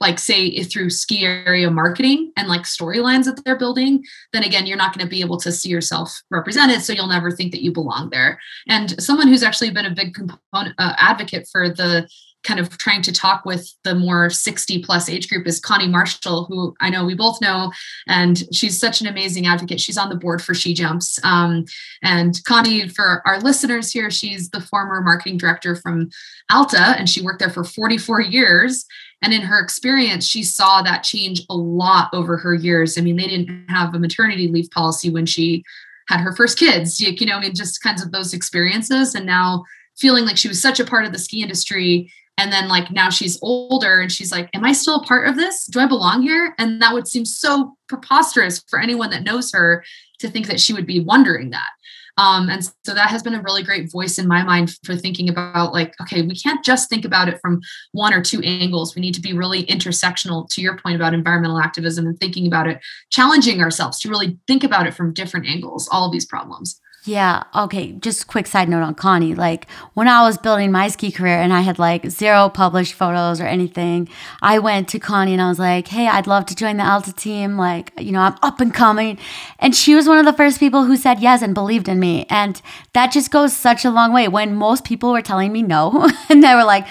like say through ski area marketing and like storylines that they're building then again you're not going to be able to see yourself represented so you'll never think that you belong there and someone who's actually been a big component uh, advocate for the kind of trying to talk with the more 60 plus age group is Connie Marshall, who I know we both know, and she's such an amazing advocate. She's on the board for She Jumps. Um, and Connie, for our listeners here, she's the former marketing director from Alta, and she worked there for 44 years. And in her experience, she saw that change a lot over her years. I mean, they didn't have a maternity leave policy when she had her first kids, you know, I mean, just kinds of those experiences. And now feeling like she was such a part of the ski industry and then like now she's older and she's like am i still a part of this? Do i belong here? And that would seem so preposterous for anyone that knows her to think that she would be wondering that. Um, and so that has been a really great voice in my mind for thinking about like okay we can't just think about it from one or two angles. We need to be really intersectional to your point about environmental activism and thinking about it challenging ourselves to really think about it from different angles all of these problems yeah. Okay. Just quick side note on Connie. Like when I was building my ski career and I had like zero published photos or anything, I went to Connie and I was like, hey, I'd love to join the Alta team. Like, you know, I'm up and coming. And she was one of the first people who said yes and believed in me. And that just goes such a long way when most people were telling me no. and they were like,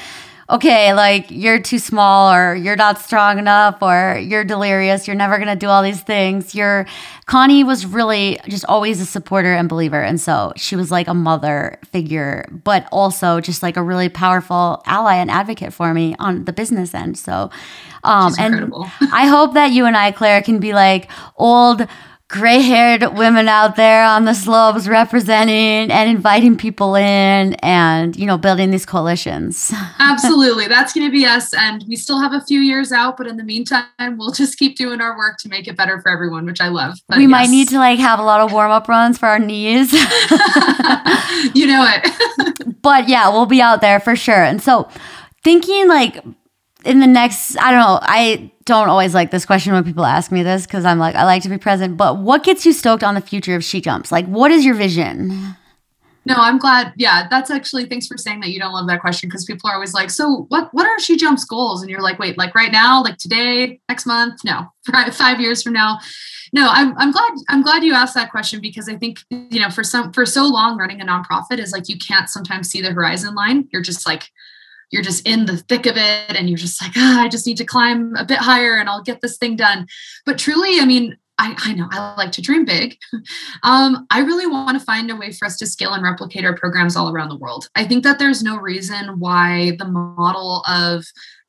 okay, like you're too small or you're not strong enough or you're delirious, you're never going to do all these things. You're Connie was really just always a supporter and believer. And so she was like a mother figure, but also just like a really powerful ally and advocate for me on the business end. So, um, and I hope that you and I, Claire, can be like old gray haired women out there on the slopes representing and inviting people in and, you know, building these coalitions. Absolutely. That's going to be us. And we still have a few years out, but in the meantime, we'll just keep doing our work to make it better for everyone, which I love. But we yes. might need to like have a lot of warm up runs for our knees. you know it. but yeah, we'll be out there for sure. And so, thinking like in the next, I don't know, I don't always like this question when people ask me this because I'm like, I like to be present. But what gets you stoked on the future of She Jumps? Like, what is your vision? No, I'm glad. Yeah, that's actually thanks for saying that you don't love that question because people are always like, so what what are She Jumps goals? And you're like, wait, like right now, like today, next month? No, five years from now. No, I'm I'm glad I'm glad you asked that question because I think, you know, for some for so long running a nonprofit is like you can't sometimes see the horizon line. You're just like, you're just in the thick of it and you're just like, ah, I just need to climb a bit higher and I'll get this thing done. But truly, I mean, I, I know I like to dream big. Um, I really want to find a way for us to scale and replicate our programs all around the world. I think that there's no reason why the model of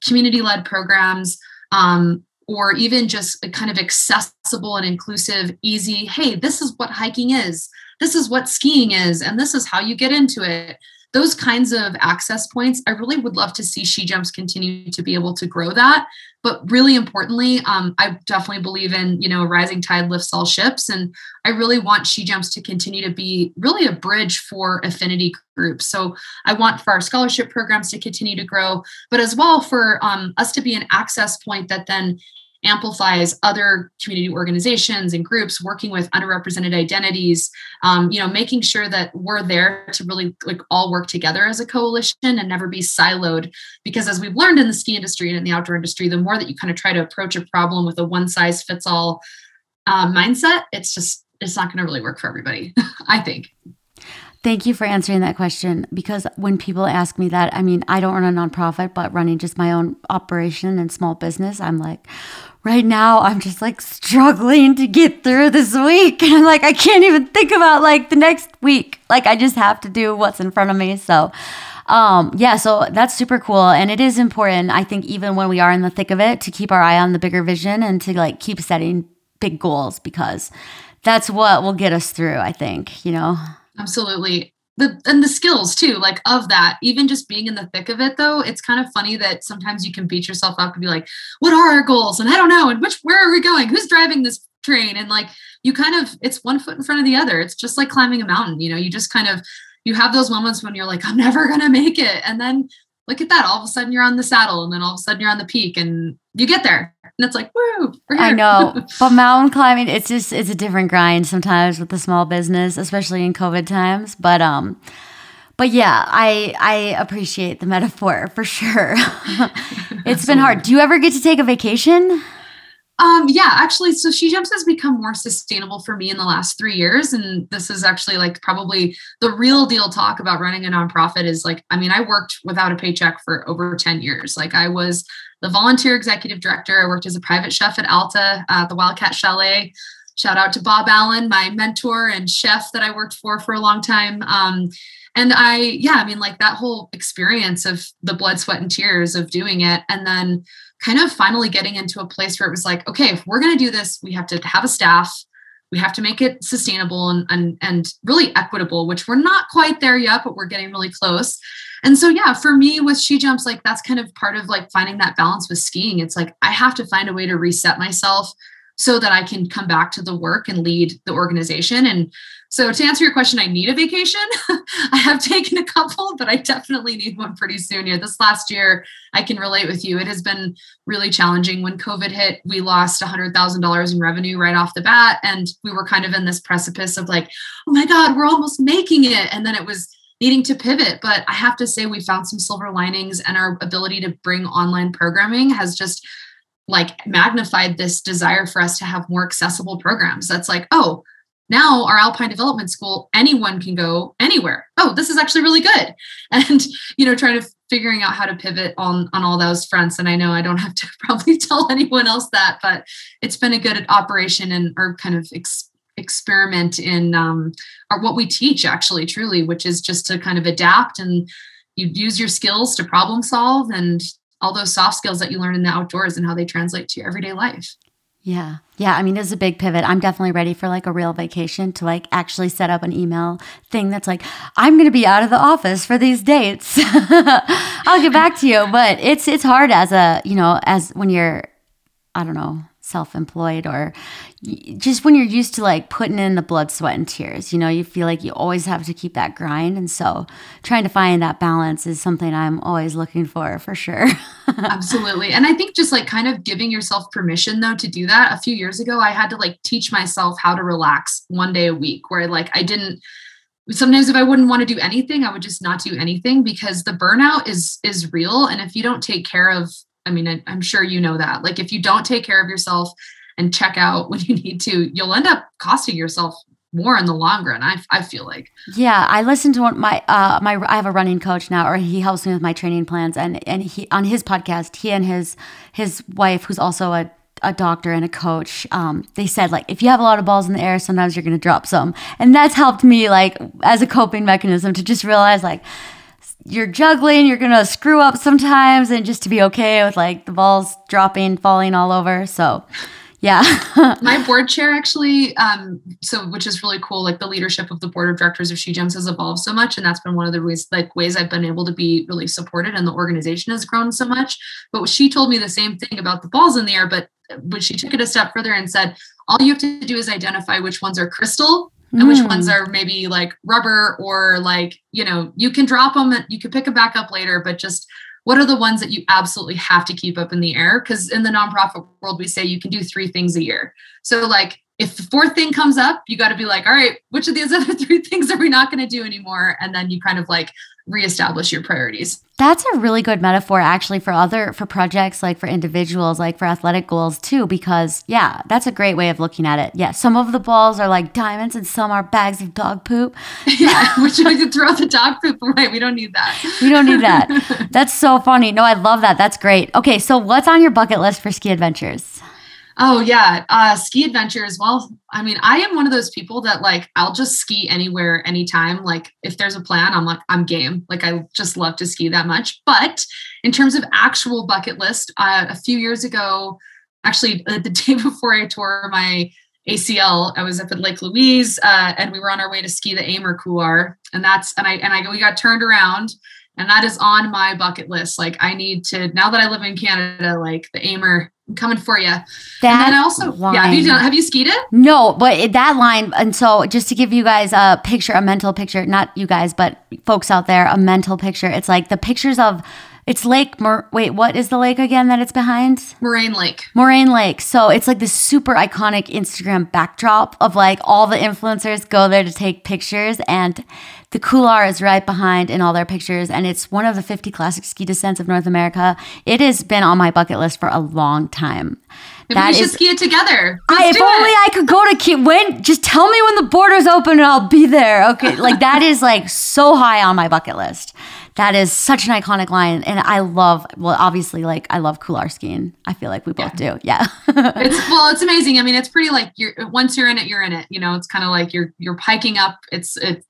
community led programs um, or even just kind of accessible and inclusive, easy, hey, this is what hiking is, this is what skiing is, and this is how you get into it those kinds of access points i really would love to see she jumps continue to be able to grow that. But really importantly um, i definitely believe in you know a rising tide lifts all ships. And i really want she jumps to continue to be really a bridge for affinity groups. So i want for our scholarship programs to continue to grow but as well for um, us to be an access point that then amplifies other community organizations and groups working with underrepresented identities um, you know making sure that we're there to really like all work together as a coalition and never be siloed. Because as we've learned in the ski industry and in the outdoor industry the more that you kind of try to approach a problem with a one size fits all uh, mindset it's just it's not going to really work for everybody i think Thank you for answering that question because when people ask me that, I mean, I don't run a nonprofit, but running just my own operation and small business, I'm like, right now I'm just like struggling to get through this week. And I'm like, I can't even think about like the next week. Like I just have to do what's in front of me. So um, yeah, so that's super cool. And it is important, I think, even when we are in the thick of it, to keep our eye on the bigger vision and to like keep setting big goals because that's what will get us through, I think, you know? Absolutely. The and the skills too like of that even just being in the thick of it though it's kind of funny that sometimes you can beat yourself up and be like what are our goals? And i don't know and which where are we going? Who's driving this train? And like you kind of it's one foot in front of the other. It's just like climbing a mountain you know you just kind of you have those moments when you're like i'm never going to make it. And then look at that all of a sudden you're on the saddle and then all of a sudden you're on the peak and you get there. And it's like woo i know. But mountain climbing it's just it's a different grind sometimes with the small business especially in covid times. But um but yeah i i appreciate the metaphor for sure. It's been hard. Do you ever get to take a vacation Um, yeah, actually, so She Jumps has become more sustainable for me in the last three years. And this is actually like probably the real deal talk about running a nonprofit is like, I mean, I worked without a paycheck for over 10 years. Like I was the volunteer executive director. I worked as a private chef at Alta, uh, the Wildcat Chalet. Shout out to Bob Allen, my mentor and chef that I worked for for a long time. Um, and I, yeah, I mean, like that whole experience of the blood, sweat, and tears of doing it. And then kind of finally getting into a place where it was like, okay, if we're going to do this, we have to have a staff. We have to make it sustainable and, and, and really equitable, which we're not quite there yet, but we're getting really close. And so, yeah, for me with She Jumps, like that's kind of part of like finding that balance with skiing. It's like I have to find a way to reset myself so that I can come back to the work and lead the organization. And so, to answer your question, I need a vacation. I have taken a couple, but I definitely need one pretty soon here. This last year, I can relate with you. It has been really challenging. When COVID hit, we lost $100,000 in revenue right off the bat. And we were kind of in this precipice of like, oh my God, we're almost making it. And then it was needing to pivot. But I have to say, we found some silver linings, and our ability to bring online programming has just like magnified this desire for us to have more accessible programs. That's like, oh, now our alpine development school anyone can go anywhere. Oh this is actually really good. And you know trying to figuring out how to pivot on on all those fronts. And i know i don't have to probably tell anyone else that but it's been a good operation and our kind of ex- experiment in um, or what we teach actually truly which is just to kind of adapt and you use your skills to problem solve and all those soft skills that you learn in the outdoors and how they translate to your everyday life yeah. Yeah. I mean, it's a big pivot. I'm definitely ready for like a real vacation to like actually set up an email thing that's like, I'm going to be out of the office for these dates. I'll get back to you. But it's, it's hard as a, you know, as when you're, I don't know, self employed or just when you're used to like putting in the blood, sweat, and tears, you know, you feel like you always have to keep that grind. And so trying to find that balance is something I'm always looking for, for sure. Absolutely. And I think just like kind of giving yourself permission though to do that. A few years ago, I had to like teach myself how to relax one day a week where like I didn't sometimes if i wouldn't want to do anything i would just not do anything because the burnout is is real and if you don't take care of I mean, I'm sure you know that. Like, if you don't take care of yourself and check out when you need to, you'll end up costing yourself more in the long run. I, I feel like. Yeah, I listen to my uh my I have a running coach now, or he helps me with my training plans, and and he on his podcast, he and his his wife, who's also a a doctor and a coach um, they said like if you have a lot of balls in the air sometimes you're to drop some and that's helped me like as a coping mechanism to just realize like you're juggling, you're gonna screw up sometimes, and just to be okay with like the balls dropping, falling all over. So, yeah. My board chair actually, um, so which is really cool. Like the leadership of the board of directors of She Jumps has evolved so much, and that's been one of the ways, like ways I've been able to be really supported, and the organization has grown so much. But she told me the same thing about the balls in the air, but when she took it a step further and said, all you have to do is identify which ones are crystal and mm. which ones hmm. are maybe like rubber or like you know you can drop them you can pick them back up later but just what are the ones that you absolutely have to keep up in the air because in the nonprofit world we say you can do three things a year so like if the fourth thing comes up, you got to be like, all right, which of these other three things are we not going to do anymore? And then you kind of like reestablish your priorities. That's a really good metaphor actually for other for projects like for individuals like for athletic goals too because yeah, that's a great way of looking at it. Yeah, some of the balls are like diamonds and some are bags of dog poop. yeah, which we could throw the dog poop away. We don't need that. We don't need that. that's so funny. No, I love that. That's great. Okay, so what's on your bucket list for ski adventures? Oh yeah, uh, ski adventures. Well, I mean, I am one of those people that like I'll just ski anywhere, anytime. Like if there's a plan, I'm like I'm game. Like I just love to ski that much. But in terms of actual bucket list, uh, a few years ago, actually uh, the day before I tore my ACL, I was up at Lake Louise, uh, and we were on our way to ski the Aemmer Couloir, and that's and I and I we got turned around and that is on my bucket list. Like I need to now that I live in Canada, like the Aemmer I'm coming for you. That and then also, line. yeah, have you done, have you skied it? No, but that line, and so just to give you guys a picture, a mental picture, not you guys, but folks out there, a mental picture. It's like the pictures of It's Lake. Mor- Wait, what is the lake again that it's behind? Moraine Lake. Moraine Lake. So it's like this super iconic Instagram backdrop of like all the influencers go there to take pictures, and the Couloir is right behind in all their pictures. And it's one of the 50 classic ski descents of North America. It has been on my bucket list for a long time. Maybe we should ski it together. I, if only it. I could go to Key. When just tell me when the borders open and I'll be there. Okay, like that is like so high on my bucket list. That is such an iconic line, and I love. Well, obviously, like I love Couloir skiing. I feel like we both do. Yeah. it's well, it's amazing. I mean, it's pretty like you're once you're in it, you're in it. You know, it's kind of like you're you're piking up. It's it's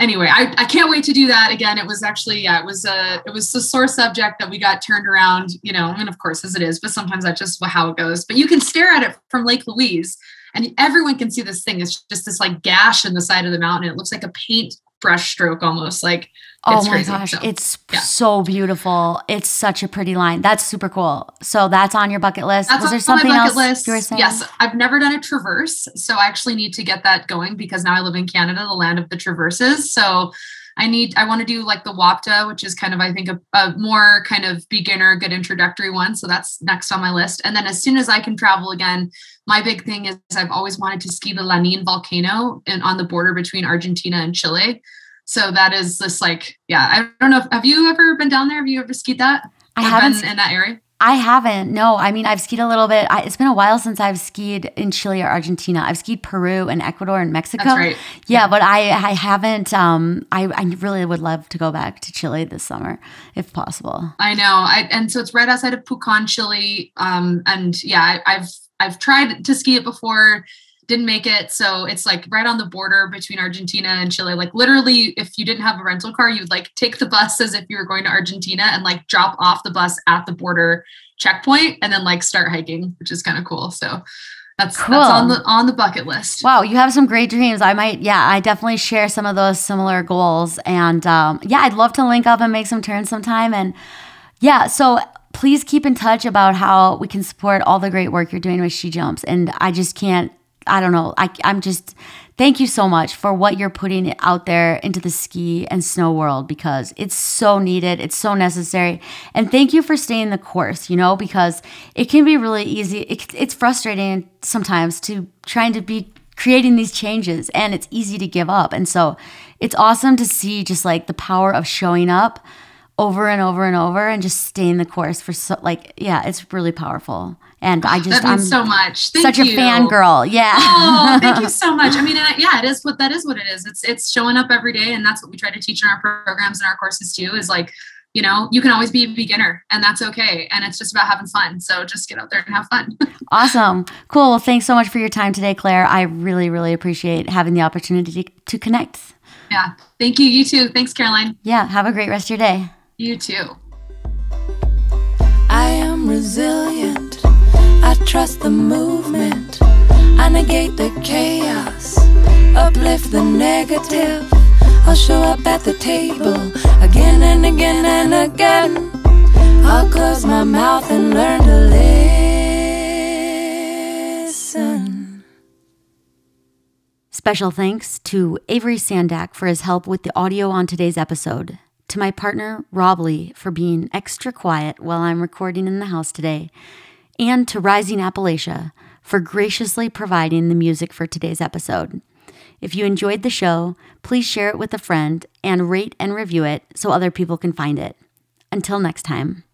anyway. I, I can't wait to do that again. It was actually yeah, it was a it was a sore subject that we got turned around. You know, I mean, of course as it is, but sometimes that's just how it goes. But you can stare at it from Lake Louise, and everyone can see this thing. It's just this like gash in the side of the mountain. It looks like a paint brush stroke almost like oh my crazy. gosh, So, it's yeah. so beautiful. It's such a pretty line. That's super cool. So that's on your bucket list. That's Was there something my else list. you were saying? Yes, I've never done a traverse, so I actually need to get that going because now I live in Canada, the land of the traverses. So I need, I want to do like the WAPTA, which is kind of, I think, a, a more kind of beginner, good introductory one. So that's next on my list. And then as soon as I can travel again, my big thing is I've always wanted to ski the Lanin volcano in, on the border between Argentina and Chile. So that is this like, yeah, I don't know. If, have you ever been down there? Have you ever skied that? I haven't. been in that area. I haven't. No, I mean I've skied a little bit. I, it's been a while since I've skied in Chile or Argentina. I've skied Peru and Ecuador and Mexico. That's right. Yeah, but I I haven't. Um, I I really would love to go back to Chile this summer if possible. I know. I and so it's right outside of Pucón, Chile. Um, and yeah, I, I've I've tried to ski it before, didn't make it. So it's like right on the border between Argentina and Chile. Like literally, if you didn't have a rental car, you'd like take the bus as if you were going to Argentina and like drop off the bus at the border checkpoint and then like start hiking, which is kind of cool. So that's Cool. that's on the on the bucket list. Wow, you have some great dreams. I might, yeah, I definitely share some of those similar goals. And um, yeah, I'd love to link up and make some turns sometime. And yeah, so please keep in touch about how we can support all the great work you're doing with She Jumps. And I just can't, I don't know, I, I'm just, thank you so much for what you're putting out there into the ski and snow world because it's so needed, it's so necessary. And thank you for staying the course, you know, because it can be really easy. It, it's frustrating sometimes to trying to be creating these changes and it's easy to give up. And so it's awesome to see just like the power of showing up over and over and over and just staying the course for so like yeah, it's really powerful. And I just that means I'm so much. Thank such you. a fangirl. Yeah. oh, thank you so much. I mean, uh, yeah, it is what that is what it is. It's it's showing up every day, and that's what we try to teach in our programs and our courses too. Is like, you know, you can always be a beginner, and that's okay. And it's just about having fun. So just get out there and have fun. Awesome. Cool. Well, thanks so much for your time today, Claire. I really, really appreciate having the opportunity to, to connect. yeah. Thank you. You too. Thanks, Caroline. Yeah. Have a great rest of your day. You too. I am resilient. Trust the movement. I negate the chaos. Uplift the negative. I'll show up at the table again and again and again. I'll close my mouth and learn to listen. Special thanks to Avery Sandak for his help with the audio on today's episode, to my partner, Rob Lea, for being extra quiet while I'm recording in the house today, and to Rising Appalachia for graciously providing the music for today's episode. If you enjoyed the show, please share it with a friend and rate and review it so other people can find it. Until next time.